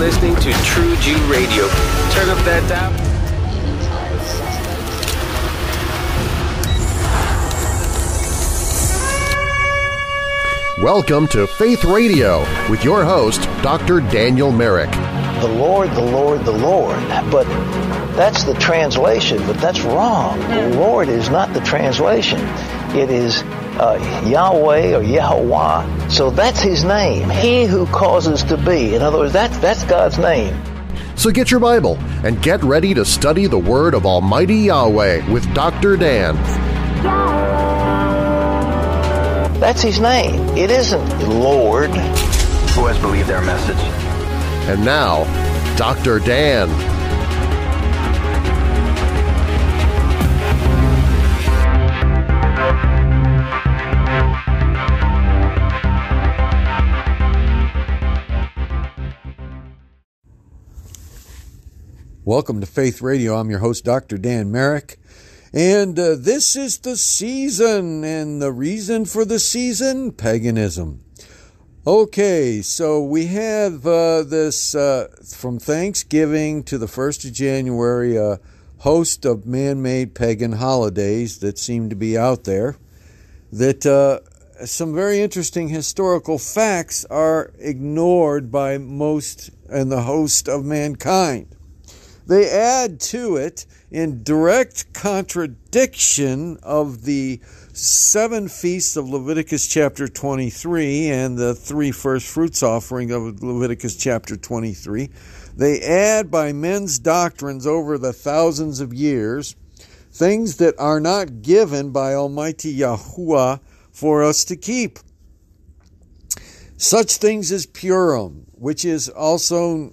listening to True Jew Radio. Turn up that dial. Welcome to Faith Radio with your host, Dr. Daniel Merrick. The Lord, the Lord, the Lord. But that's the translation, but that's wrong. The Lord is not the translation. It is uh, Yahweh or Yahweh. So that's his name. He who causes to be. In other words, that's, that's God's name. So get your Bible and get ready to study the Word of Almighty Yahweh with Dr. Dan. That's his name. It isn't Lord. Who has believed their message? And now, Dr. Dan. Welcome to Faith Radio. I'm your host, Dr. Dan Merrick. And uh, this is the season, and the reason for the season paganism. Okay, so we have uh, this uh, from Thanksgiving to the 1st of January, a host of man made pagan holidays that seem to be out there. That uh, some very interesting historical facts are ignored by most and the host of mankind. They add to it in direct contradiction of the seven feasts of Leviticus chapter 23 and the three first fruits offering of Leviticus chapter 23. They add by men's doctrines over the thousands of years things that are not given by Almighty Yahuwah for us to keep. Such things as Purim, which is also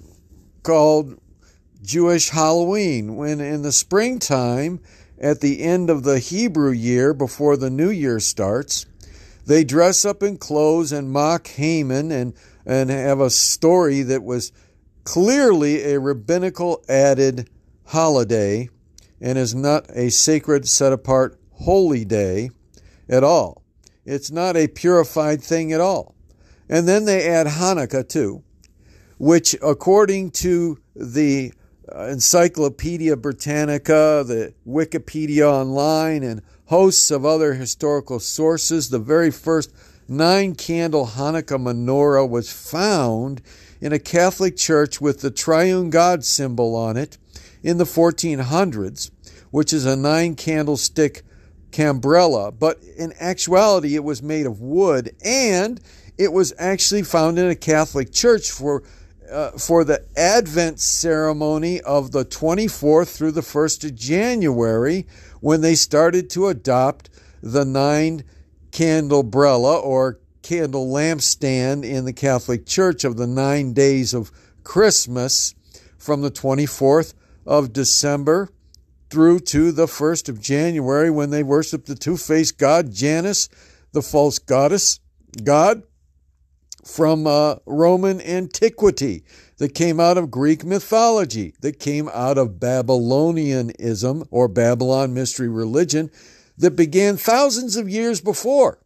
called Jewish Halloween, when in the springtime, at the end of the Hebrew year before the new year starts, they dress up in clothes and mock Haman and, and have a story that was clearly a rabbinical added holiday and is not a sacred, set apart, holy day at all. It's not a purified thing at all. And then they add Hanukkah too, which, according to the Uh, Encyclopedia Britannica, the Wikipedia Online, and hosts of other historical sources. The very first nine candle Hanukkah menorah was found in a Catholic church with the triune God symbol on it in the 1400s, which is a nine candlestick candelabra. But in actuality, it was made of wood and it was actually found in a Catholic church for uh, for the Advent ceremony of the 24th through the 1st of January when they started to adopt the nine candelabra or candle lampstand in the Catholic Church of the nine days of Christmas from the 24th of December through to the 1st of January when they worship the two faced god Janus, the false goddess, God, from uh, Roman antiquity, that came out of Greek mythology, that came out of Babylonianism or Babylon mystery religion that began thousands of years before.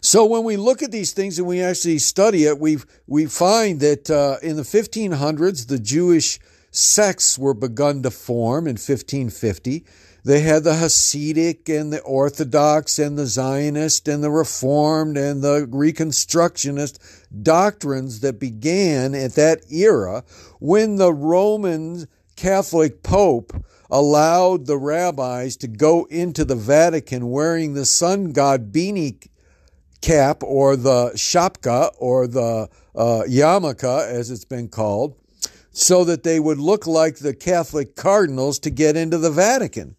So when we look at these things and we actually study it, we we find that uh, in the 1500s the Jewish sects were begun to form in 1550. They had the Hasidic and the Orthodox and the Zionist and the Reformed and the Reconstructionist doctrines that began at that era when the Roman Catholic Pope allowed the rabbis to go into the Vatican wearing the sun god beanie cap or the shapka or the uh, yarmulke, as it's been called, so that they would look like the Catholic cardinals to get into the Vatican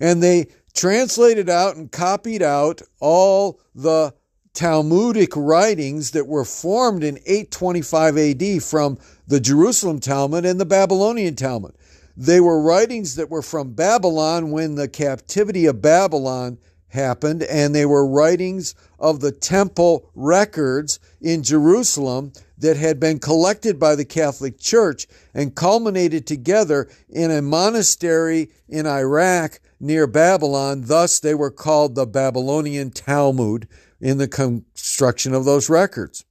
and they translated out and copied out all the Talmudic writings that were formed in 825 AD from the Jerusalem Talmud and the Babylonian Talmud. They were writings that were from Babylon when the captivity of Babylon happened, and they were writings of the temple records in Jerusalem that had been collected by the Catholic Church and culminated together in a monastery in Iraq near Babylon. Thus, they were called the Babylonian Talmud in the construction of those records.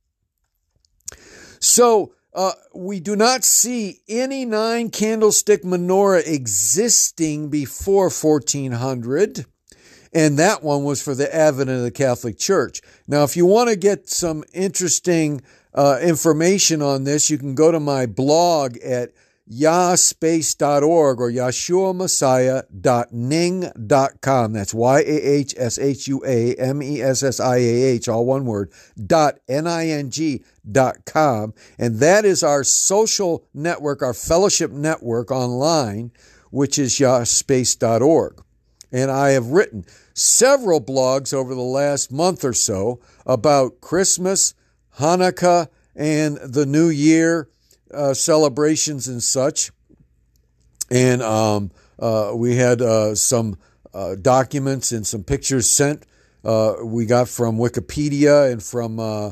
So, uh, we do not see any nine candlestick menorah existing before 1400 and that one was for the advent of the Catholic Church. Now, if you want to get some interesting uh, information on this, you can go to my blog at yahspace.org or yahshuamessiah.ning.com. That's Y A H S H U A M E S S I A H, all one word, dot N I N G dot com. And that is our social network, our fellowship network online, which is yahspace.org. And I have written several blogs over the last month or so about Christmas, Hanukkah, and the New Year uh, celebrations and such. And um, uh, we had uh, some uh, documents and some pictures sent. Uh, we got from Wikipedia and from uh,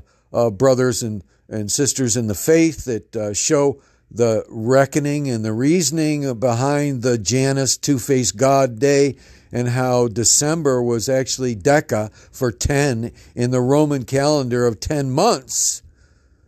brothers and, and sisters in the faith that show the reckoning and the reasoning behind the Janus Two Faced God Day and how December was actually Deca for 10 in the Roman calendar of 10 months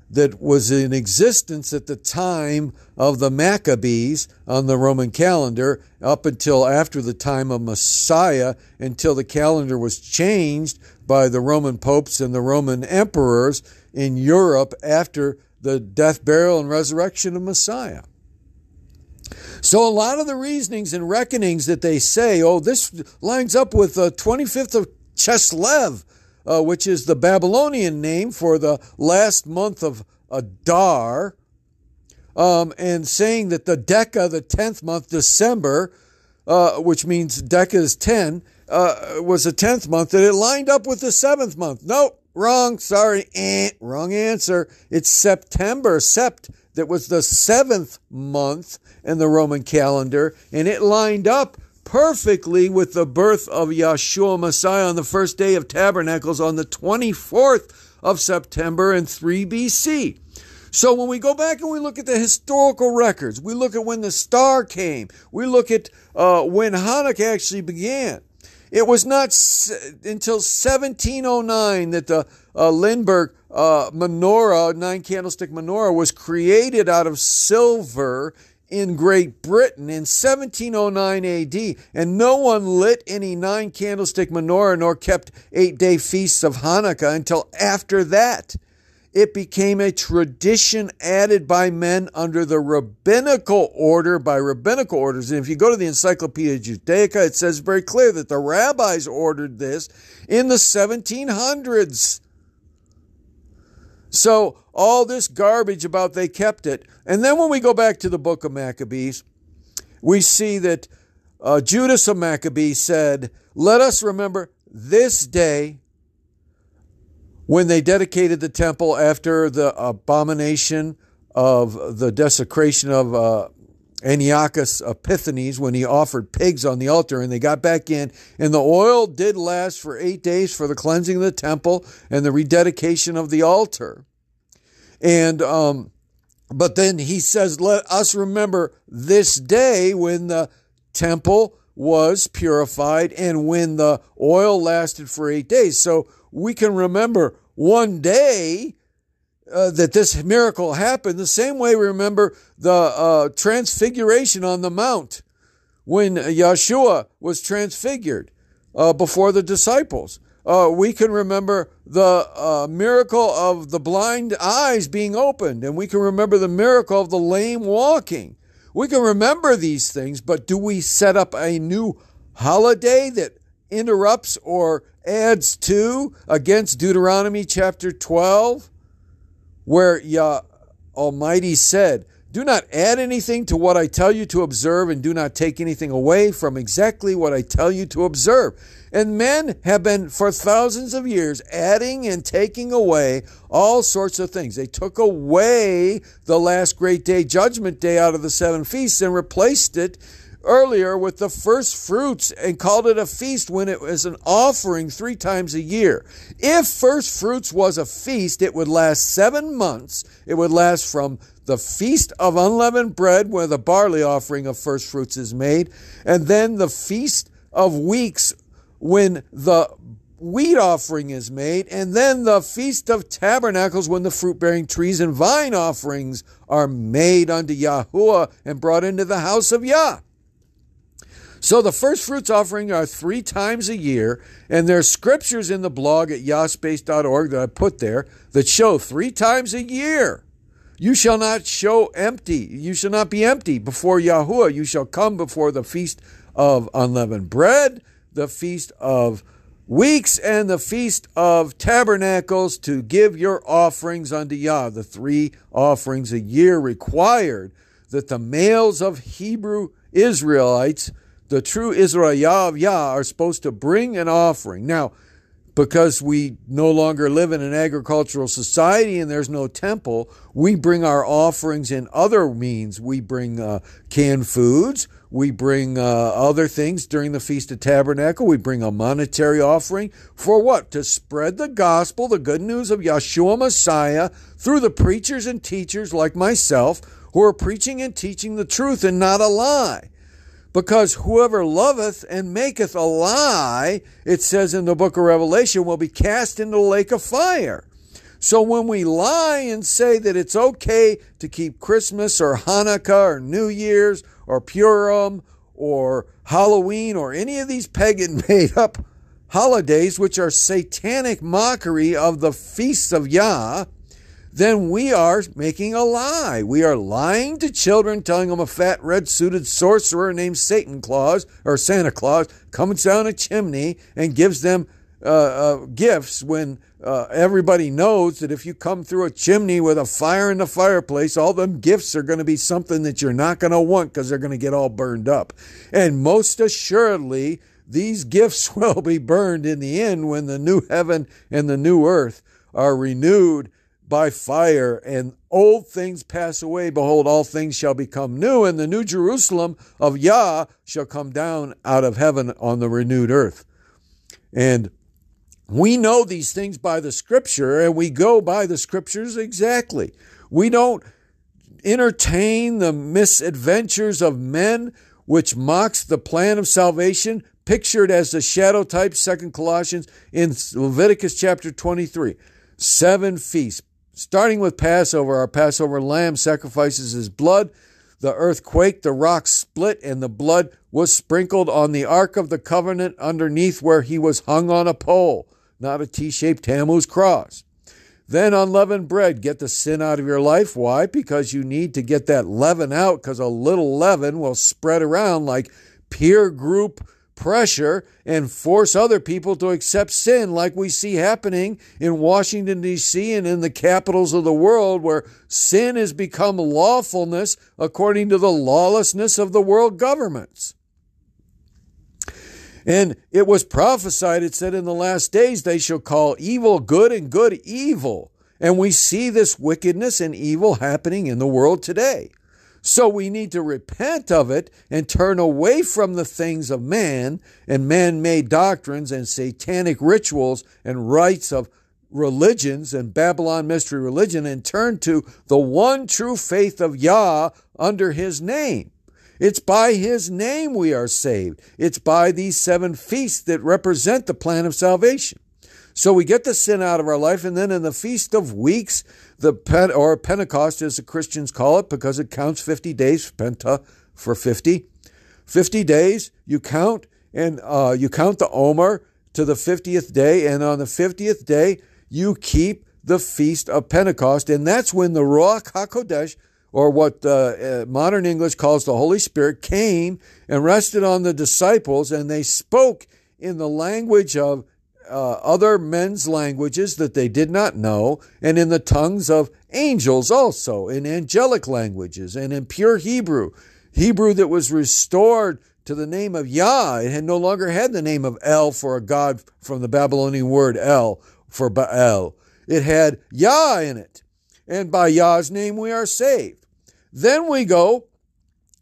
that was in existence at the time of the Maccabees on the Roman calendar up until after the time of Messiah, until the calendar was changed by the Roman popes and the Roman emperors in Europe after the death, burial, and resurrection of Messiah. So a lot of the reasonings and reckonings that they say, oh, this lines up with the 25th of Chislev, uh, which is the Babylonian name for the last month of Adar, um, and saying that the Deca, the 10th month, December, uh, which means Deca is 10, uh, was the 10th month, that it lined up with the 7th month. Nope, wrong, sorry, eh, wrong answer. It's September, Sept, that was the seventh month in the Roman calendar, and it lined up perfectly with the birth of Yeshua Messiah on the first day of Tabernacles on the 24th of September in 3 BC. So when we go back and we look at the historical records, we look at when the star came, we look at uh, when Hanukkah actually began. It was not until 1709 that the uh, Limburg uh, menorah, nine candlestick menorah, was created out of silver in Great Britain in 1709 AD, and no one lit any nine candlestick menorah nor kept eight day feasts of Hanukkah until after that. It became a tradition added by men under the rabbinical order by rabbinical orders. And if you go to the Encyclopedia Judaica, it says very clear that the rabbis ordered this in the 1700s. So all this garbage about they kept it. And then when we go back to the book of Maccabees, we see that uh, Judas of Maccabees said, Let us remember this day when they dedicated the temple after the abomination of the desecration of uh, Antiochus Epiphanes when he offered pigs on the altar and they got back in. And the oil did last for eight days for the cleansing of the temple and the rededication of the altar. And, um, but then he says, let us remember this day when the temple was purified and when the oil lasted for eight days. So we can remember one day uh, that this miracle happened, the same way we remember the uh, transfiguration on the Mount when Yeshua was transfigured uh, before the disciples. Uh, we can remember the uh, miracle of the blind eyes being opened, and we can remember the miracle of the lame walking. We can remember these things, but do we set up a new holiday that interrupts or adds to against Deuteronomy chapter 12? Where Yah Almighty said, Do not add anything to what I tell you to observe, and do not take anything away from exactly what I tell you to observe. And men have been for thousands of years adding and taking away all sorts of things. They took away the last great day, Judgment Day, out of the seven feasts and replaced it earlier with the first fruits and called it a feast when it was an offering three times a year. If first fruits was a feast, it would last seven months. It would last from the feast of unleavened bread, where the barley offering of first fruits is made, and then the feast of weeks when the wheat offering is made, and then the Feast of Tabernacles when the fruit bearing trees and vine offerings are made unto Yahuwah and brought into the house of Yah. So the first fruits offering are three times a year, and there's scriptures in the blog at yahspace.org that I put there that show three times a year. You shall not show empty. You shall not be empty before Yahuwah. You shall come before the feast of unleavened bread, the feast of weeks, and the feast of tabernacles to give your offerings unto Yah. The three offerings a year required that the males of Hebrew Israelites the true Israel of Yah are supposed to bring an offering. Now, because we no longer live in an agricultural society and there's no temple, we bring our offerings in other means. We bring uh, canned foods, we bring uh, other things during the Feast of Tabernacle, we bring a monetary offering. For what? To spread the gospel, the good news of Yeshua Messiah through the preachers and teachers like myself who are preaching and teaching the truth and not a lie. Because whoever loveth and maketh a lie, it says in the book of Revelation, will be cast into the lake of fire. So when we lie and say that it's okay to keep Christmas or Hanukkah or New Year's or Purim or Halloween or any of these pagan made up holidays, which are satanic mockery of the feasts of Yah, then we are making a lie. We are lying to children, telling them a fat red suited sorcerer named Satan Claus or Santa Claus comes down a chimney and gives them uh, uh, gifts when uh, everybody knows that if you come through a chimney with a fire in the fireplace, all them gifts are going to be something that you're not going to want because they're going to get all burned up. And most assuredly, these gifts will be burned in the end when the new heaven and the new earth are renewed by fire, and old things pass away. Behold, all things shall become new, and the new Jerusalem of Yah shall come down out of heaven on the renewed earth. And we know these things by the scripture, and we go by the scriptures exactly. We don't entertain the misadventures of men, which mocks the plan of salvation, pictured as the shadow type, Second Colossians in Leviticus chapter 23. Seven feasts Starting with Passover, our Passover lamb sacrifices his blood. The earth quaked, the rocks split, and the blood was sprinkled on the Ark of the Covenant underneath where he was hung on a pole, not a T shaped Tammuz cross. Then unleavened bread, get the sin out of your life. Why? Because you need to get that leaven out, because a little leaven will spread around like peer group pressure and force other people to accept sin, like we see happening in Washington, D.C., and in the capitals of the world, where sin has become lawfulness according to the lawlessness of the world governments. And it was prophesied, it said, in the last days they shall call evil good and good evil. And we see this wickedness and evil happening in the world today. So we need to repent of it and turn away from the things of man and man made doctrines and satanic rituals and rites of religions and Babylon mystery religion and turn to the one true faith of Yah under his name. It's by his name we are saved. It's by these seven feasts that represent the plan of salvation. So we get the sin out of our life, and then in the Feast of Weeks, the Pen- or Pentecost, as the Christians call it, because it counts 50 days, Penta for 50. 50 days, you count, and uh, you count the Omer to the 50th day, and on the 50th day, you keep the Feast of Pentecost, and that's when the Ruach HaKodesh, or what uh, modern English calls the Holy Spirit, came and rested on the disciples, and they spoke in the language of uh, other men's languages that they did not know, and in the tongues of angels also, in angelic languages, and in pure Hebrew, Hebrew that was restored to the name of Yah. It had no longer had the name of El for a god from the Babylonian word El for Baal. It had Yah in it, and by Yah's name we are saved. Then we go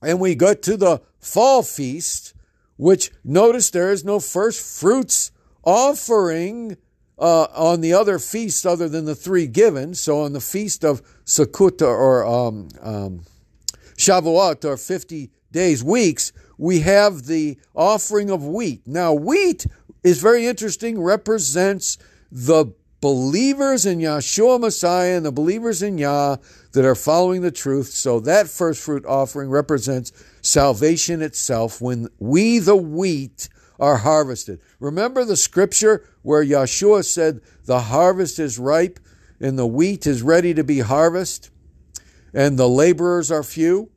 and we go to the fall feast, which notice there is no first fruits offering uh, on the other feasts other than the three given. So on the feast of Sukkot or um, um, Shavuot or 50 days, weeks, we have the offering of wheat. Now, wheat is very interesting, represents the believers in Yahshua Messiah and the believers in Yah that are following the truth. So that first fruit offering represents salvation itself when we, the wheat, are harvested. Remember the scripture where Yahshua said, The harvest is ripe and the wheat is ready to be harvested, and the laborers are few?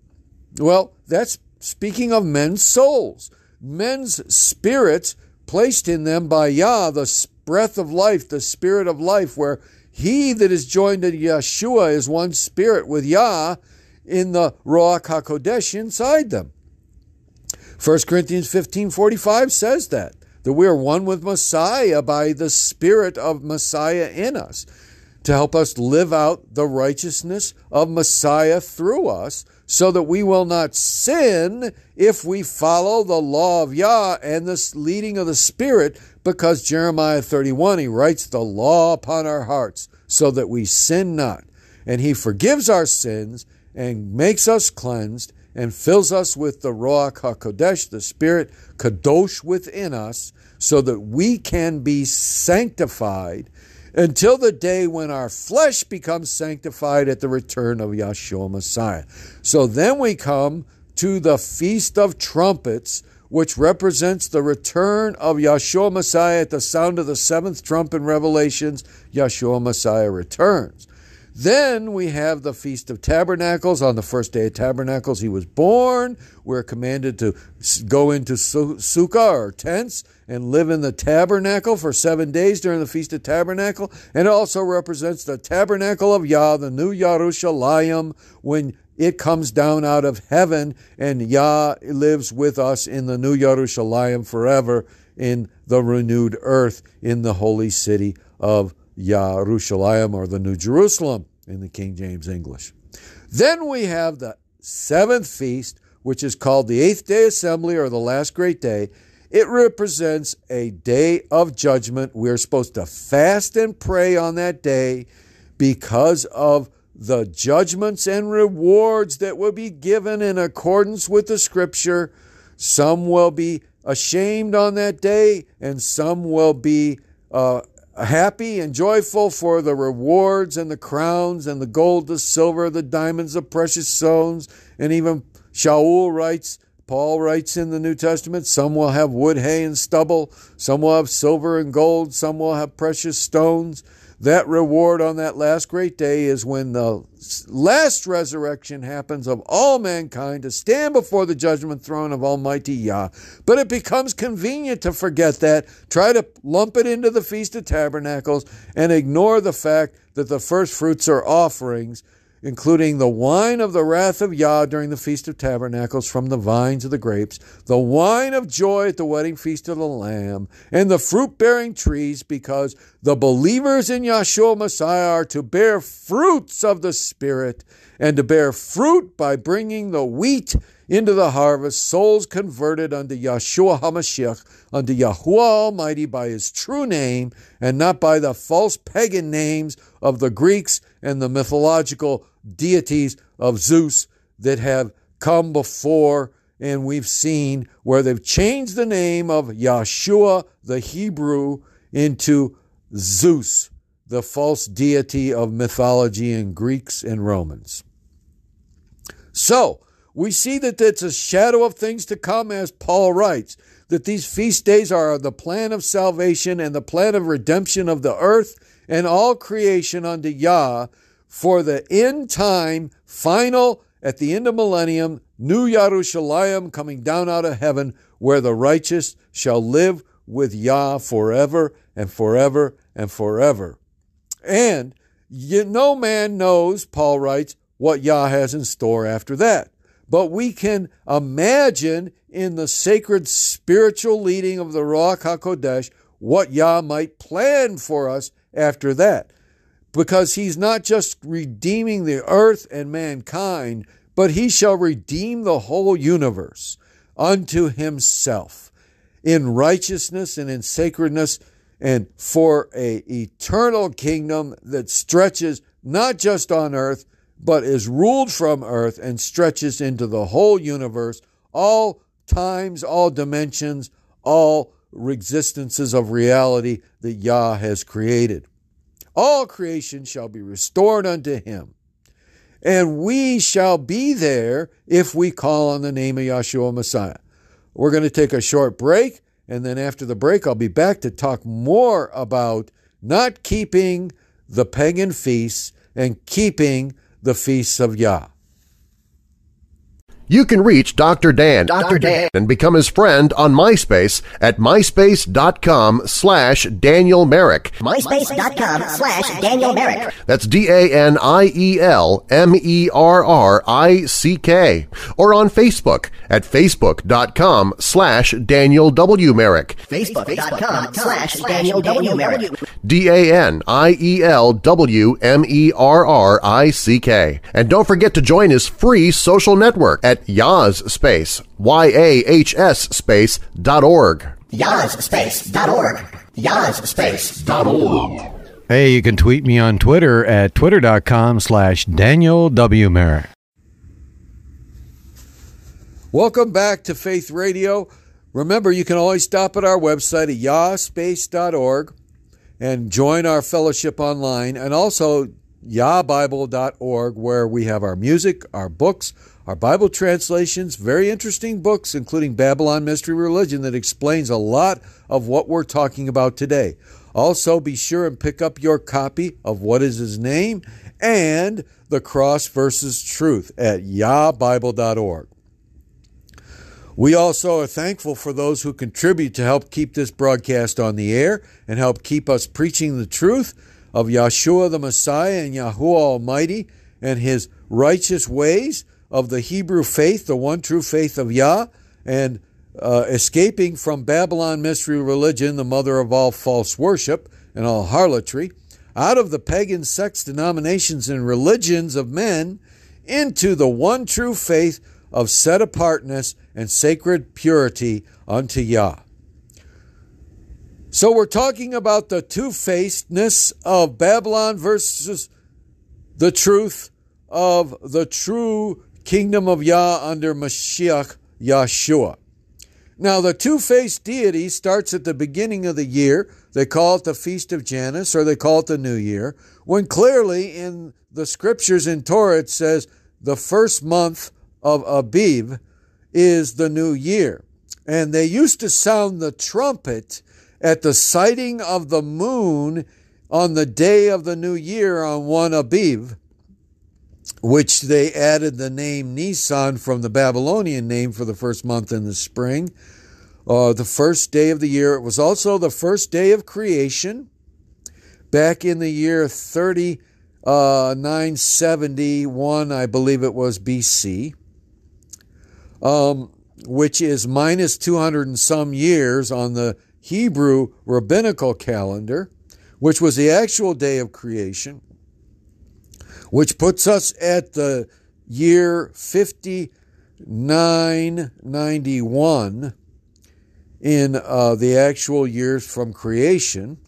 Well, that's speaking of men's souls, men's spirits placed in them by Yah, the breath of life, the spirit of life, where he that is joined to Yeshua is one spirit with Yah in the Ruach HaKodesh inside them. 1 Corinthians 15 45 says that, that we are one with Messiah by the Spirit of Messiah in us to help us live out the righteousness of Messiah through us so that we will not sin if we follow the law of Yah and the leading of the Spirit, because Jeremiah 31, he writes the law upon our hearts so that we sin not. And he forgives our sins and makes us cleansed and fills us with the Ruach HaKodesh, the Spirit Kadosh within us, so that we can be sanctified until the day when our flesh becomes sanctified at the return of Yahshua Messiah. So then we come to the Feast of Trumpets, which represents the return of Yahshua Messiah at the sound of the seventh trump in Revelations. Yahshua Messiah returns. Then we have the Feast of Tabernacles. On the first day of Tabernacles, he was born. We're commanded to go into sukkah or tents and live in the tabernacle for seven days during the Feast of Tabernacle. And it also represents the tabernacle of Yah, the new Yerushalayim, when it comes down out of heaven and Yah lives with us in the new Yerushalayim forever in the renewed earth in the holy city of Yerushalayim or the New Jerusalem in the King James English. Then we have the seventh feast, which is called the Eighth Day Assembly or the Last Great Day. It represents a day of judgment. We're supposed to fast and pray on that day because of the judgments and rewards that will be given in accordance with the scripture. Some will be ashamed on that day, and some will be uh, happy and joyful for the rewards and the crowns and the gold, the silver, the diamonds, the precious stones. And even Shaul writes, Paul writes in the New Testament, some will have wood, hay, and stubble, some will have silver and gold, some will have precious stones. That reward on that last great day is when the last resurrection happens of all mankind to stand before the judgment throne of Almighty Yah. But it becomes convenient to forget that, try to lump it into the Feast of Tabernacles, and ignore the fact that the first fruits are offerings including the wine of the wrath of Yah during the Feast of Tabernacles from the vines of the grapes, the wine of joy at the wedding feast of the Lamb, and the fruit bearing trees, because the believers in Yahshua Messiah are to bear fruits of the Spirit, and to bear fruit by bringing the wheat into the harvest, souls converted unto Yahshua HaMashiach, unto Yahuwah Almighty by his true name, and not by the false pagan names of the Greeks and the mythological deities of Zeus that have come before and we've seen where they've changed the name of Yahshua the Hebrew into Zeus, the false deity of mythology in Greeks and Romans. So, we see that it's a shadow of things to come, as Paul writes, that these feast days are the plan of salvation and the plan of redemption of the earth and all creation unto Yah for the end time, final, at the end of millennium, new Yerushalayim coming down out of heaven, where the righteous shall live with Yah forever and forever and forever. And no man knows, Paul writes, what Yah has in store after that. But we can imagine in the sacred spiritual leading of the Ruach HaKodesh what Yah might plan for us after that. Because he's not just redeeming the earth and mankind, but he shall redeem the whole universe unto himself in righteousness and in sacredness and for a eternal kingdom that stretches not just on earth but is ruled from earth and stretches into the whole universe all times all dimensions all existences of reality that Yah has created. All creation shall be restored unto him. And we shall be there if we call on the name of Yahshua Messiah. We're going to take a short break, and then after the break, I'll be back to talk more about not keeping the pagan feasts and keeping the feasts of Yah. You can reach Dr. Dan, Dr. Dan. and become his friend on MySpace at myspace.com slash Daniel Merrick. MySpace.com slash Daniel Merrick. That's D-A-N-I-E-L-M-E-R-R-I-C-K. Or on Facebook at facebook.com slash Daniel W. Merrick. Facebook.com slash Daniel W. Merrick. D-A-N-I-E-L-W-M-E-R-R-I-C-K. And don't forget to join his free social network at Yah's Space, Y-A-H-S space dot org. Yahspace. dot org. Hey, you can tweet me on Twitter at twitter.com slash Daniel W. Merrick. Welcome back to Faith Radio. Remember, you can always stop at our website at yahspace.org and join our fellowship online, and also yahbible.org, where we have our music, our books, our Bible translations, very interesting books, including Babylon Mystery Religion, that explains a lot of what we're talking about today. Also, be sure and pick up your copy of What is His Name and The Cross versus Truth at yahbible.org. We also are thankful for those who contribute to help keep this broadcast on the air and help keep us preaching the truth of Yahshua the Messiah and Yahuwah Almighty and his righteous ways of the Hebrew faith, the one true faith of Yah, and uh, escaping from Babylon mystery religion, the mother of all false worship and all harlotry, out of the pagan sects, denominations, and religions of men into the one true faith of set apartness and sacred purity unto Yah. So we're talking about the two facedness of Babylon versus the truth of the true kingdom of Yah under Mashiach Yahshua. Now, the two faced deity starts at the beginning of the year. They call it the Feast of Janus or they call it the New Year, when clearly in the scriptures in Torah it says the first month of Abib is the New Year. And they used to sound the trumpet at the sighting of the moon on the day of the New Year on one Abiv, which they added the name Nisan from the Babylonian name for the first month in the spring. Uh, the first day of the year. It was also the first day of creation back in the year 3971, I believe it was BC, um, which is minus 200 and some years on the Hebrew rabbinical calendar, which was the actual day of creation which puts us at the year 5991 in uh, the actual years from creation.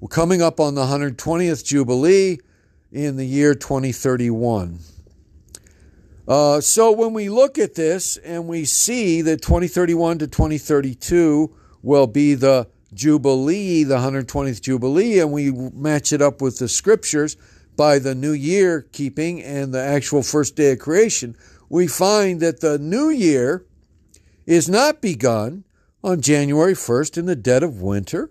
We're coming up on the 120th Jubilee in the year 2031. Uh, so when we look at this and we see that 2031 to 2032 will be the Jubilee, the 120th Jubilee, and we match it up with the scriptures, by the new year keeping and the actual first day of creation, we find that the new year is not begun on January 1st in the dead of winter.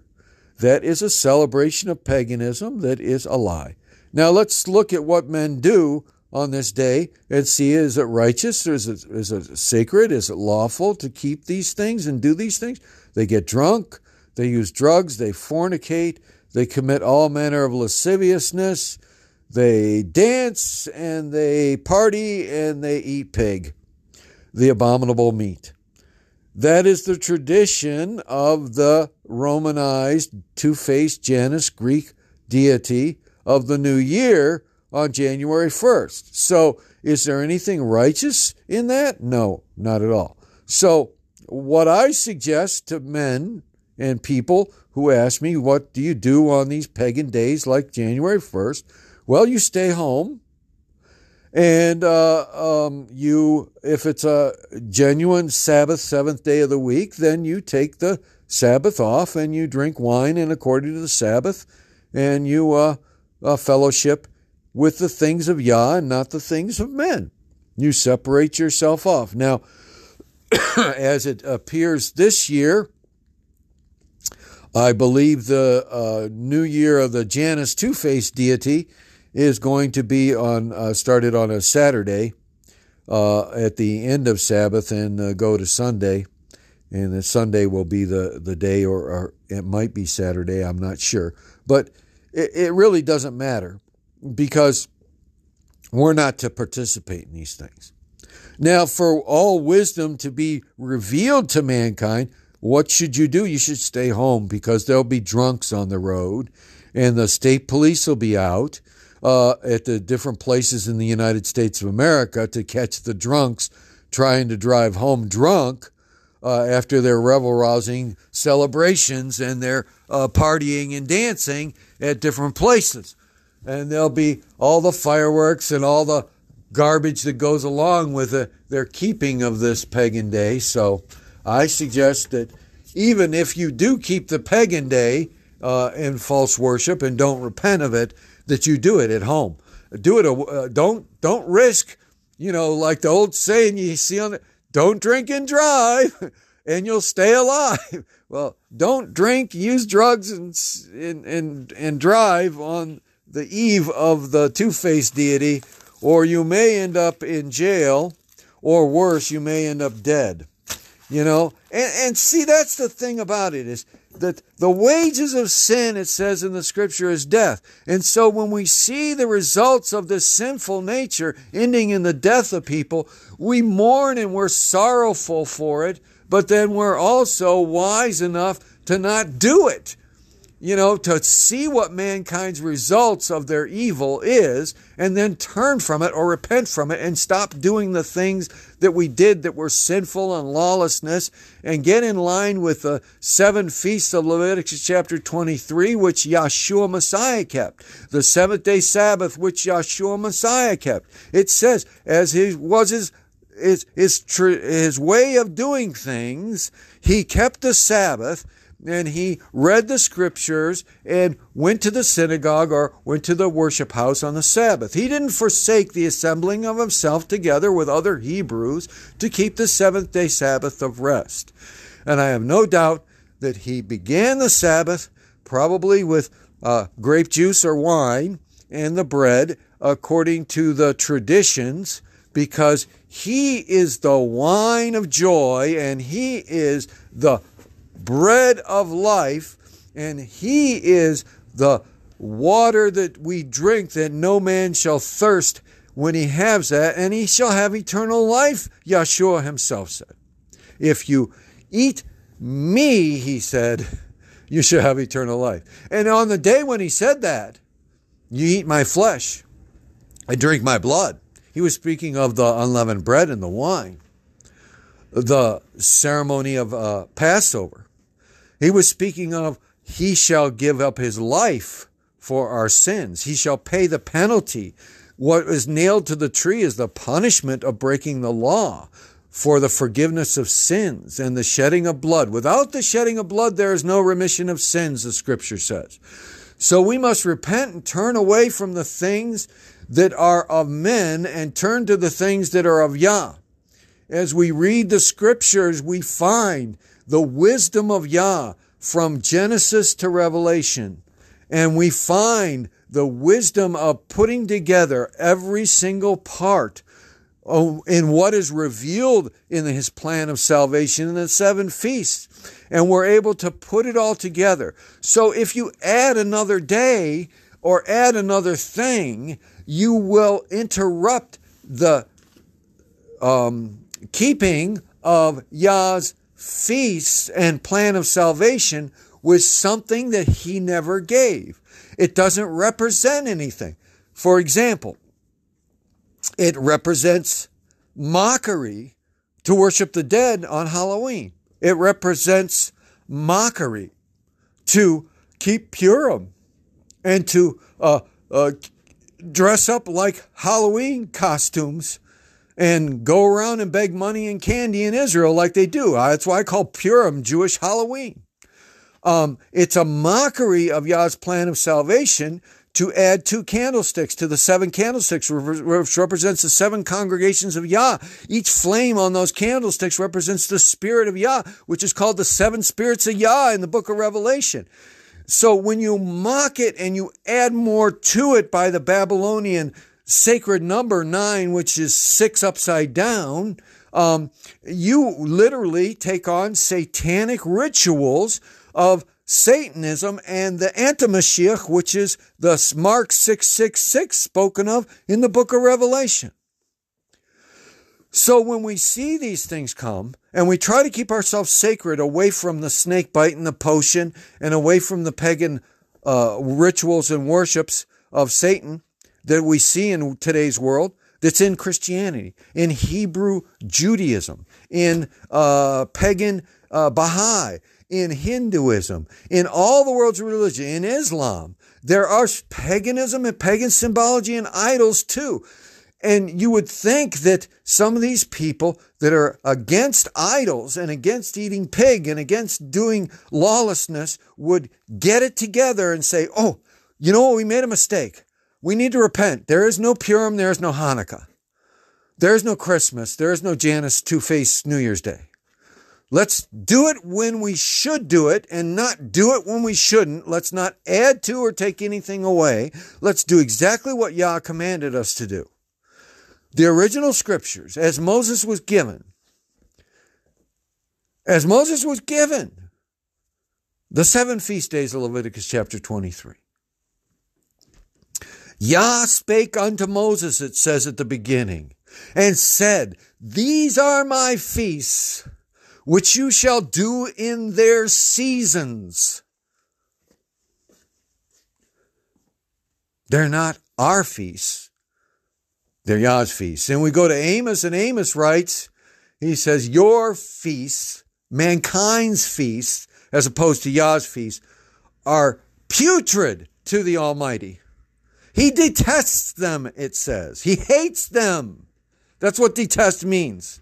That is a celebration of paganism that is a lie. Now let's look at what men do on this day and see is it righteous? Is it, is it sacred? Is it lawful to keep these things and do these things? They get drunk, they use drugs, they fornicate, they commit all manner of lasciviousness, they dance and they party and they eat pig, the abominable meat. That is the tradition of the Romanized, two faced Janus Greek deity of the new year on January 1st. So, is there anything righteous in that? No, not at all. So, what I suggest to men and people who ask me, what do you do on these pagan days like January 1st? Well, you stay home, and uh, um, you, if it's a genuine Sabbath, seventh day of the week, then you take the Sabbath off and you drink wine and according to the Sabbath and you uh, uh, fellowship with the things of Yah and not the things of men. You separate yourself off. Now, as it appears this year, I believe the uh, new year of the Janus Two Face deity is going to be on uh, started on a Saturday uh, at the end of Sabbath and uh, go to Sunday, and the Sunday will be the the day, or, or it might be Saturday. I'm not sure, but it, it really doesn't matter because we're not to participate in these things. Now, for all wisdom to be revealed to mankind, what should you do? You should stay home because there'll be drunks on the road and the state police will be out uh, at the different places in the United States of America to catch the drunks trying to drive home drunk uh, after their revel rousing celebrations and their uh, partying and dancing at different places. And there'll be all the fireworks and all the garbage that goes along with the, their keeping of this pagan day. So I suggest that even if you do keep the pagan day uh, in false worship and don't repent of it, that you do it at home. Do it. Uh, don't don't risk. You know, like the old saying you see on it: "Don't drink and drive, and you'll stay alive." Well, don't drink, use drugs, and and and, and drive on the eve of the two-faced deity, or you may end up in jail, or worse, you may end up dead. You know, and, and see, that's the thing about it is that the wages of sin, it says in the scripture, is death. And so when we see the results of this sinful nature ending in the death of people, we mourn and we're sorrowful for it, but then we're also wise enough to not do it you know, to see what mankind's results of their evil is and then turn from it or repent from it and stop doing the things that we did that were sinful and lawlessness and get in line with the seven feasts of Leviticus chapter 23, which Yahshua Messiah kept, the seventh day Sabbath, which Yahshua Messiah kept. It says, as he was his his, his, his way of doing things, he kept the Sabbath and he read the scriptures and went to the synagogue or went to the worship house on the Sabbath. He didn't forsake the assembling of himself together with other Hebrews to keep the seventh day Sabbath of rest. And I have no doubt that he began the Sabbath probably with uh, grape juice or wine and the bread according to the traditions because he is the wine of joy and he is the bread of life, and he is the water that we drink, that no man shall thirst when he has that, and he shall have eternal life, Yeshua himself said. If you eat me, he said, you shall have eternal life. And on the day when he said that, you eat my flesh, I drink my blood. He was speaking of the unleavened bread and the wine, the ceremony of uh, Passover. He was speaking of, He shall give up His life for our sins. He shall pay the penalty. What is nailed to the tree is the punishment of breaking the law for the forgiveness of sins and the shedding of blood. Without the shedding of blood, there is no remission of sins, the scripture says. So we must repent and turn away from the things that are of men and turn to the things that are of Yah. As we read the scriptures, we find the wisdom of Yah from Genesis to Revelation. And we find the wisdom of putting together every single part in what is revealed in his plan of salvation in the seven feasts. And we're able to put it all together. So if you add another day or add another thing, you will interrupt the um, keeping of Yah's feast and plan of salvation was something that he never gave. It doesn't represent anything. For example, it represents mockery to worship the dead on Halloween. It represents mockery to keep Purim and to uh, uh, dress up like Halloween costumes and go around and beg money and candy in Israel like they do. Uh, that's why I call Purim Jewish Halloween. Um, it's a mockery of Yah's plan of salvation to add two candlesticks to the seven candlesticks, which represents the seven congregations of Yah. Each flame on those candlesticks represents the spirit of Yah, which is called the seven spirits of Yah in the book of Revelation. So when you mock it and you add more to it by the Babylonian sacred number nine, which is six upside down, um, you literally take on satanic rituals of Satanism and the Antimashiach, which is the Mark 666 spoken of in the book of Revelation. So when we see these things come and we try to keep ourselves sacred away from the snake bite and the potion and away from the pagan uh, rituals and worships of Satan that we see in today's world, that's in Christianity, in Hebrew Judaism, in uh, pagan uh, Baha'i, in Hinduism, in all the world's religion, in Islam. There are paganism and pagan symbology and idols too. And you would think that some of these people that are against idols and against eating pig and against doing lawlessness would get it together and say, oh, you know what? We made a mistake. We need to repent. There is no Purim. There is no Hanukkah. There is no Christmas. There is no Janus Two Face New Year's Day. Let's do it when we should do it and not do it when we shouldn't. Let's not add to or take anything away. Let's do exactly what Yah commanded us to do. The original scriptures, as Moses was given, as Moses was given, the seven feast days of Leviticus chapter 23. Yah spake unto Moses, it says at the beginning, and said, These are my feasts which you shall do in their seasons. They're not our feasts. They're Yah's feasts. And we go to Amos, and Amos writes, he says, Your feasts, mankind's feasts, as opposed to Yah's feasts, are putrid to the Almighty. He detests them, it says. He hates them. That's what detest means.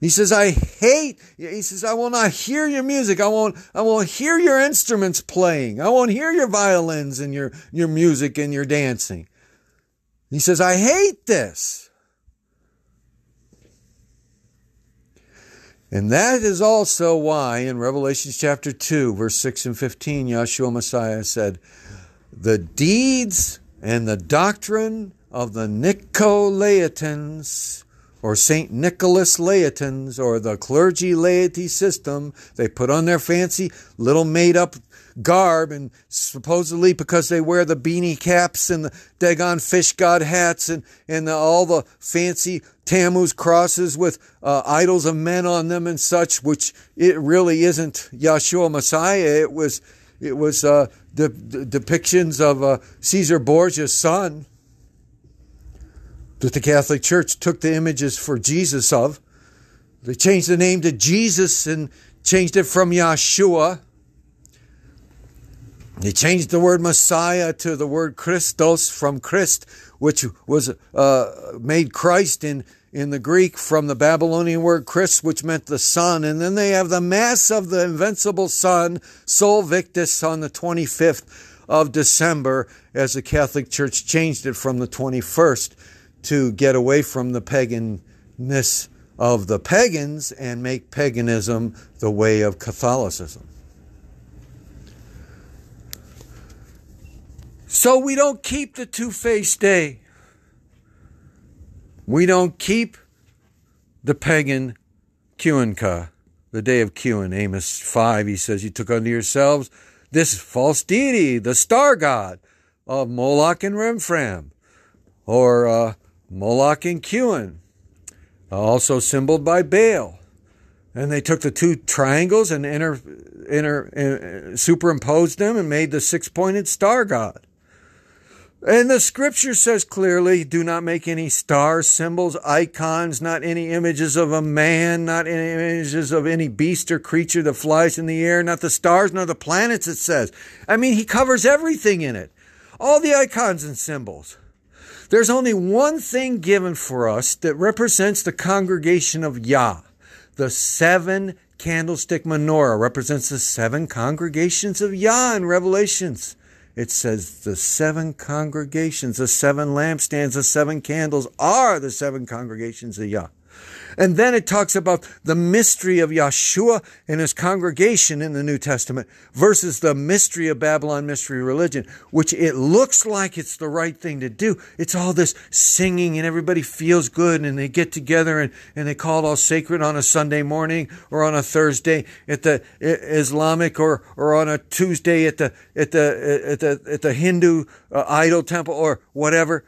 He says, I hate, he says, I will not hear your music. I won't, I won't hear your instruments playing. I won't hear your violins and your, your music and your dancing. He says, I hate this. And that is also why in Revelation chapter 2, verse 6 and 15, Yahshua Messiah said, The deeds and the doctrine of the Nicolaitans or St. Nicholas Laitans or the clergy laity system. They put on their fancy little made up garb and supposedly because they wear the beanie caps and the Dagon fish god hats and, and the, all the fancy Tammuz crosses with uh, idols of men on them and such, which it really isn't Yahshua Messiah. It was, it was uh, the, the depictions of uh, Caesar Borgia's son that the Catholic Church took the images for Jesus of. They changed the name to Jesus and changed it from Yahshua. They changed the word Messiah to the word Christos from Christ, which was uh, made Christ in, in the Greek from the Babylonian word Christ, which meant the sun. And then they have the Mass of the Invincible Sun, Sol Victus, on the 25th of December, as the Catholic Church changed it from the 21st to get away from the paganness of the pagans and make paganism the way of Catholicism. So we don't keep the two faced day. We don't keep the pagan Kiwanka, the day of Kiwan. Amos 5, he says, You took unto yourselves this false deity, the star god of Moloch and Remphram, or uh, Moloch and Kiwan, also symbolized by Baal. And they took the two triangles and inter, inter, uh, superimposed them and made the six pointed star god. And the scripture says clearly do not make any stars, symbols, icons, not any images of a man, not any images of any beast or creature that flies in the air, not the stars, nor the planets, it says. I mean, he covers everything in it. All the icons and symbols. There's only one thing given for us that represents the congregation of Yah the seven candlestick menorah represents the seven congregations of Yah in Revelations. It says the seven congregations, the seven lampstands, the seven candles are the seven congregations of Yah. And then it talks about the mystery of Yeshua and his congregation in the New Testament versus the mystery of Babylon mystery religion, which it looks like it's the right thing to do. It's all this singing and everybody feels good and they get together and, and they call it all sacred on a Sunday morning or on a Thursday at the Islamic or, or on a Tuesday at the, at the, at the, at the Hindu uh, idol temple or whatever.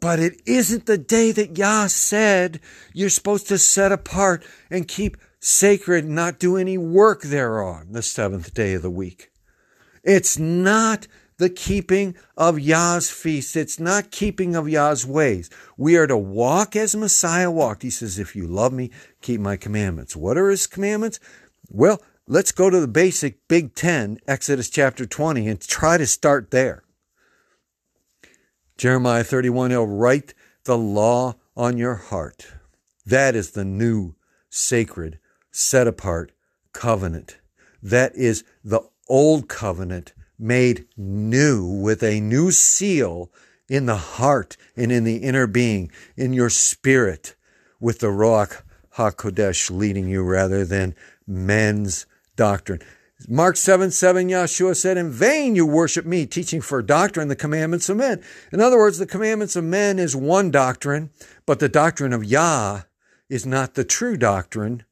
But it isn't the day that Yah said you're supposed to set apart and keep sacred, and not do any work thereon, the seventh day of the week. It's not the keeping of Yah's feast. It's not keeping of Yah's ways. We are to walk as Messiah walked. He says, if you love me, keep my commandments. What are his commandments? Well, let's go to the basic Big Ten, Exodus chapter 20, and try to start there. Jeremiah 31, he'll write the law on your heart. That is the new, sacred, set apart covenant. That is the old covenant made new with a new seal in the heart and in the inner being, in your spirit, with the Ruach HaKodesh leading you rather than men's doctrine. Mark 7 7, Yeshua said, In vain you worship me, teaching for doctrine the commandments of men. In other words, the commandments of men is one doctrine, but the doctrine of Yah is not the true doctrine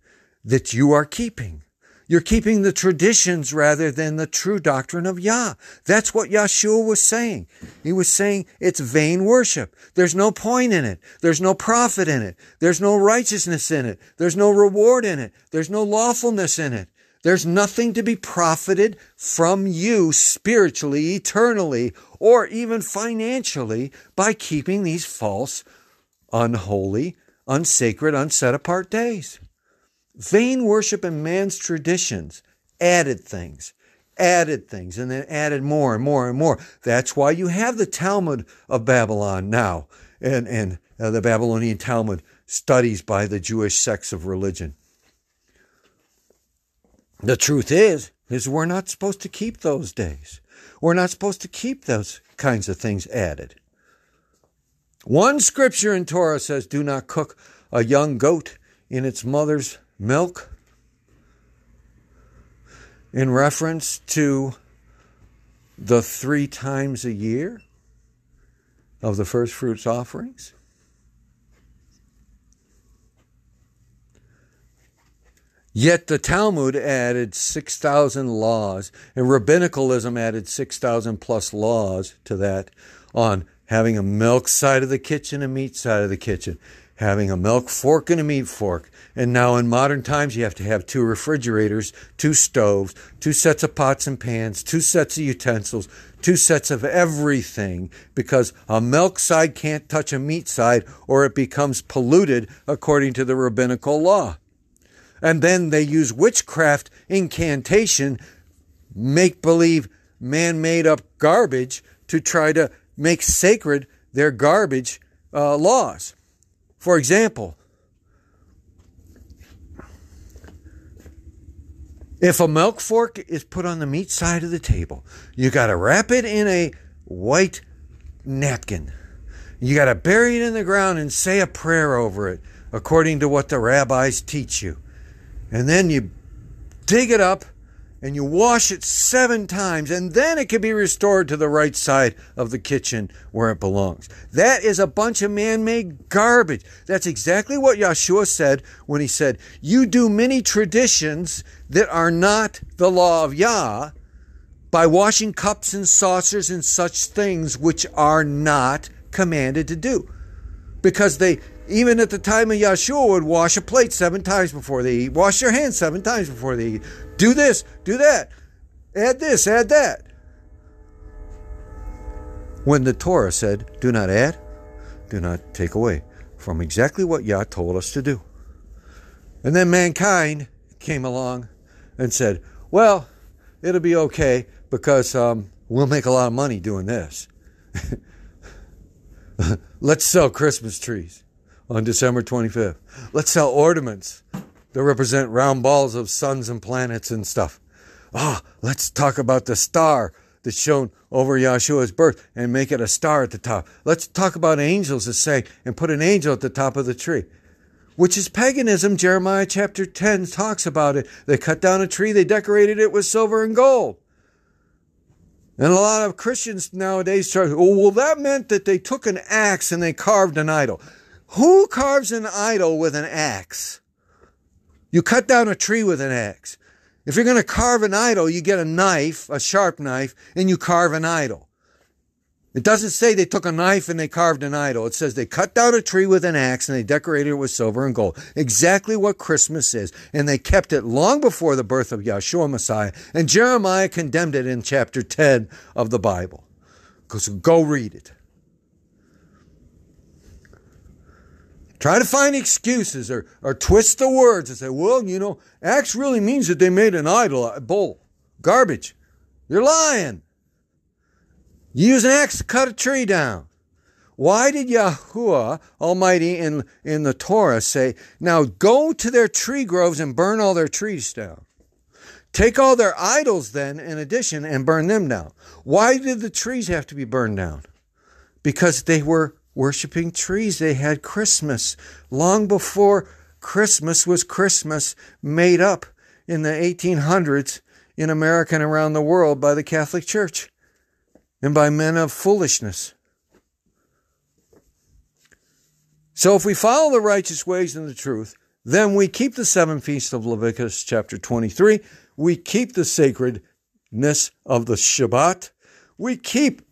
that you are keeping. You're keeping the traditions rather than the true doctrine of Yah. That's what Yeshua was saying. He was saying it's vain worship. There's no point in it. There's no profit in it. There's no righteousness in it. There's no reward in it. There's no lawfulness in it. There's nothing to be profited from you spiritually, eternally, or even financially by keeping these false, unholy, unsacred, unset apart days. Vain worship and man's traditions added things, added things, and then added more and more and more. That's why you have the Talmud of Babylon now, and, and uh, the Babylonian Talmud studies by the Jewish sects of religion. The truth is, is we're not supposed to keep those days. We're not supposed to keep those kinds of things added. One scripture in Torah says, do not cook a young goat in its mother's milk in reference to the three times a year of the first fruits offerings. Yet the Talmud added 6,000 laws, and rabbinicalism added 6,000 plus laws to that on having a milk side of the kitchen, a meat side of the kitchen, having a milk fork and a meat fork. And now in modern times, you have to have two refrigerators, two stoves, two sets of pots and pans, two sets of utensils, two sets of everything because a milk side can't touch a meat side or it becomes polluted according to the rabbinical law and then they use witchcraft incantation, make believe man made up garbage to try to make sacred their garbage uh, laws. For example, if a milk fork is put on the meat side of the table, you got to wrap it in a white napkin. You got to bury it in the ground and say a prayer over it, according to what the rabbis teach you and then you dig it up and you wash it seven times, and then it can be restored to the right side of the kitchen where it belongs. That is a bunch of man made garbage. That's exactly what Yeshua said when he said, You do many traditions that are not the law of Yah by washing cups and saucers and such things which are not commanded to do. Because they even at the time of Yeshua, would wash a plate seven times before they eat, wash their hands seven times before they eat, do this, do that, add this, add that. When the Torah said, do not add, do not take away from exactly what Yah told us to do. And then mankind came along and said, well, it'll be okay because um, we'll make a lot of money doing this. Let's sell Christmas trees on December 25th. Let's sell ornaments that represent round balls of suns and planets and stuff. Ah, let's talk about the star that's shown over Yahshua's birth and make it a star at the top. Let's talk about angels that say and put an angel at the top of the tree, which is paganism. Jeremiah chapter 10 talks about it. They cut down a tree, they decorated it with silver and gold. And a lot of Christians nowadays start, oh, well, that meant that they took an axe and they carved an idol. Who carves an idol with an axe? You cut down a tree with an axe. If you're going to carve an idol, you get a knife, a sharp knife, and you carve an idol. It doesn't say they took a knife and they carved an idol. It says they cut down a tree with an axe and they decorated it with silver and gold. Exactly what Christmas is. And they kept it long before the birth of Yahshua Messiah. And Jeremiah condemned it in chapter 10 of the Bible. So go read it. Try to find excuses or, or twist the words and say, well, you know, axe really means that they made an idol, a bull. Garbage. You're lying. You use an axe to cut a tree down. Why did Yahuwah Almighty in, in the Torah say, now go to their tree groves and burn all their trees down? Take all their idols then, in addition, and burn them down. Why did the trees have to be burned down? Because they were worshiping trees. They had Christmas long before Christmas was Christmas, made up in the 1800s in America and around the world by the Catholic Church and by men of foolishness. So if we follow the righteous ways and the truth, then we keep the seven feasts of Leviticus chapter 23. We keep the sacredness of the Shabbat. We keep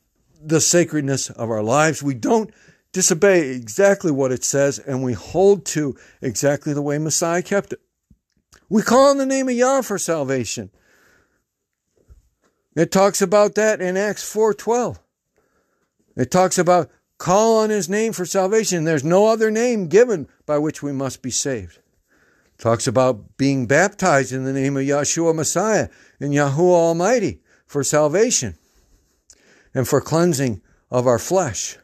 the sacredness of our lives. We don't disobey exactly what it says and we hold to exactly the way Messiah kept it. We call on the name of Yah for salvation. It talks about that in Acts 4:12. It talks about call on his name for salvation. There's no other name given by which we must be saved. It talks about being baptized in the name of Yahshua Messiah and Yahuwah Almighty for salvation and for cleansing of our flesh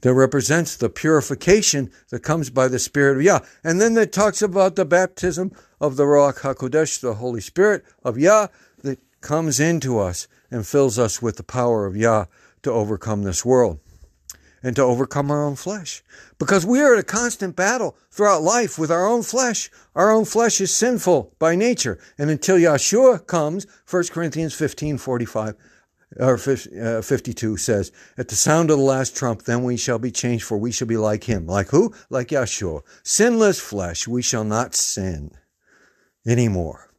that represents the purification that comes by the Spirit of Yah. And then it talks about the baptism of the Ruach HaKodesh, the Holy Spirit of Yah, that comes into us and fills us with the power of Yah to overcome this world and to overcome our own flesh. Because we are at a constant battle throughout life with our own flesh. Our own flesh is sinful by nature. And until Yahshua comes, 1 Corinthians 15, 45, or uh, 52 says, At the sound of the last trump, then we shall be changed, for we shall be like him. Like who? Like Yahshua. Sinless flesh, we shall not sin anymore.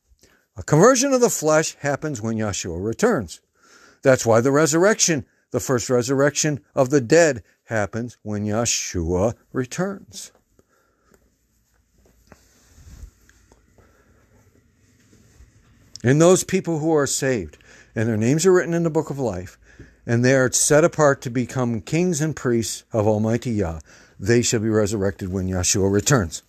A conversion of the flesh happens when Yahshua returns. That's why the resurrection, the first resurrection of the dead, happens when Yahshua returns. And those people who are saved, and their names are written in the book of life, and they are set apart to become kings and priests of Almighty Yah. They shall be resurrected when Yahshua returns.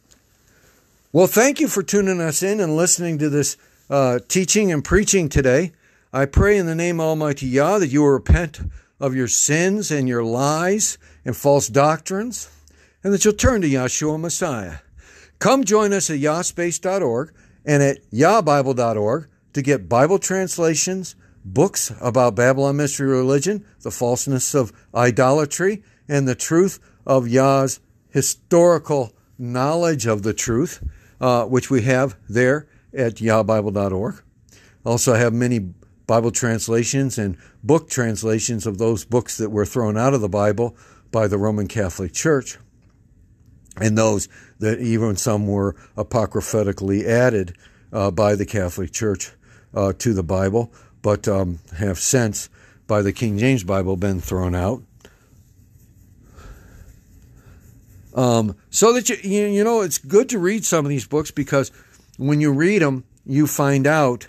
Well, thank you for tuning us in and listening to this uh, teaching and preaching today. I pray in the name of Almighty Yah that you will repent of your sins and your lies and false doctrines, and that you'll turn to Yahshua Messiah. Come join us at yahspace.org and at yahbible.org to get Bible translations, books about Babylon Mystery Religion, the falseness of idolatry, and the truth of Yah's historical knowledge of the truth, uh, which we have there at yahbible.org. Also, I have many Bible translations and book translations of those books that were thrown out of the Bible by the Roman Catholic Church, and those that even some were apocryphatically added uh, by the Catholic Church uh, to the Bible but um, have since, by the King James Bible, been thrown out. Um, so that you, you know, it's good to read some of these books because when you read them, you find out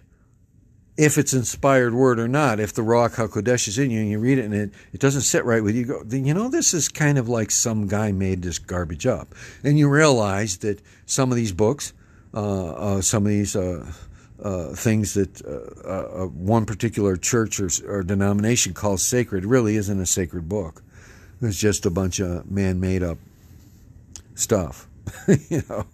if it's inspired word or not. If the Ruach HaKodesh is in you and you read it and it, it doesn't sit right with you, you go, you know, this is kind of like some guy made this garbage up. And you realize that some of these books, uh, uh, some of these uh, uh, things that uh, uh, one particular church or, or, denomination calls sacred really isn't a sacred book. It's just a bunch of man made up stuff. you know.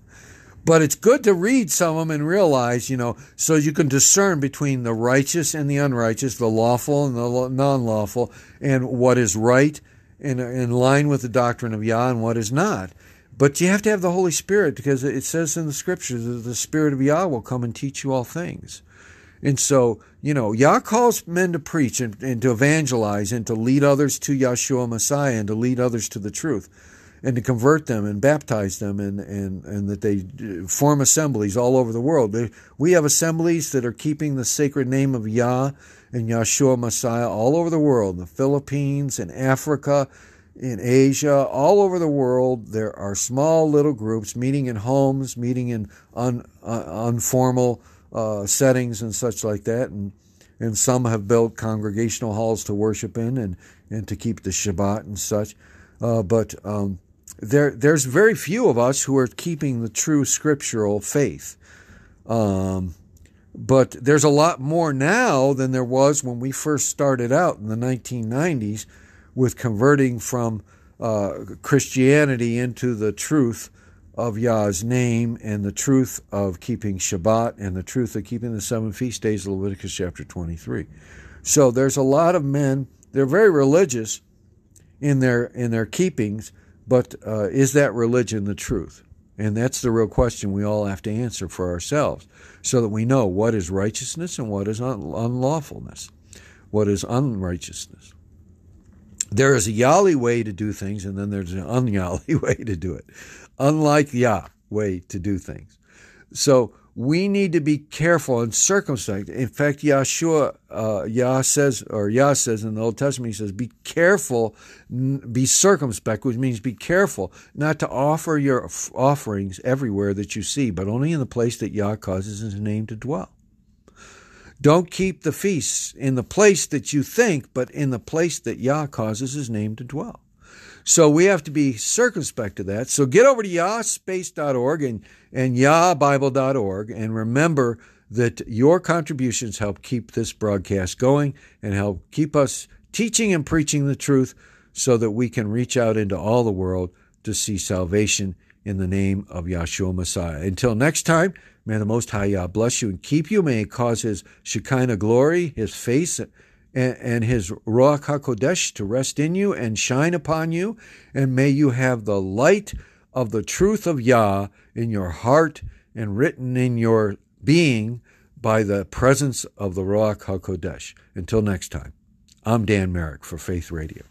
But it's good to read some of them and realize, you know, so you can discern between the righteous and the unrighteous, the lawful and the non lawful, and what is right in, in line with the doctrine of Yah and what is not. But you have to have the Holy Spirit because it says in the scriptures that the Spirit of Yah will come and teach you all things. And so, you know, Yah calls men to preach and, and to evangelize and to lead others to Yahshua Messiah and to lead others to the truth and to convert them and baptize them and, and, and that they uh, form assemblies all over the world. We have assemblies that are keeping the sacred name of Yah and Yahshua Messiah all over the world, in the Philippines, in Africa, in Asia, all over the world. There are small little groups meeting in homes, meeting in un, uh, informal uh, settings and such like that. And, and some have built congregational halls to worship in and, and to keep the Shabbat and such. Uh, but um, there, there's very few of us who are keeping the true scriptural faith. Um, but there's a lot more now than there was when we first started out in the 1990s with converting from uh, Christianity into the truth of Yah's name and the truth of keeping Shabbat and the truth of keeping the seven feast days of Leviticus chapter 23. So there's a lot of men, they're very religious in their in their keepings, but uh, is that religion the truth? And that's the real question we all have to answer for ourselves so that we know what is righteousness and what is un- unlawfulness, what is unrighteousness. There is a Yali way to do things, and then there's an un-Yali way to do it. Unlike Yah way to do things. So we need to be careful and circumspect. In fact, Yahshua, uh, Yah says, or Yah says in the Old Testament, he says, be careful, be circumspect, which means be careful not to offer your offerings everywhere that you see, but only in the place that Yah causes his name to dwell. Don't keep the feasts in the place that you think, but in the place that Yah causes his name to dwell. So we have to be circumspect to that. So get over to yahspace.org and, and yahbible.org and remember that your contributions help keep this broadcast going and help keep us teaching and preaching the truth so that we can reach out into all the world to see salvation in the name of Yahshua Messiah. Until next time, may the Most High Yah bless you and keep you. May He cause His Shekinah glory, His face, uh, and, and his Ruach HaKodesh to rest in you and shine upon you. And may you have the light of the truth of Yah in your heart and written in your being by the presence of the Ruach HaKodesh. Until next time, I'm Dan Merrick for Faith Radio.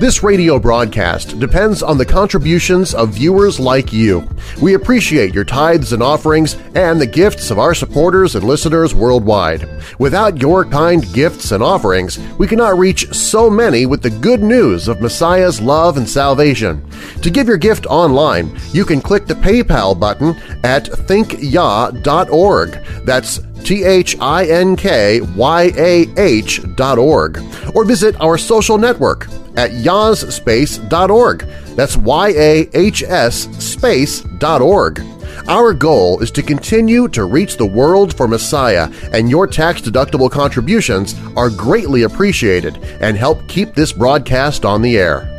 This radio broadcast depends on the contributions of viewers like you. We appreciate your tithes and offerings and the gifts of our supporters and listeners worldwide. Without your kind gifts and offerings, we cannot reach so many with the good news of Messiah's love and salvation. To give your gift online, you can click the PayPal button at thinkyah.org. That's T-H-I-N-K-Y-A-H dot org. Or visit our social network at yahsspace.org. That's Y-A-H-S space dot org. Our goal is to continue to reach the world for Messiah, and your tax-deductible contributions are greatly appreciated and help keep this broadcast on the air.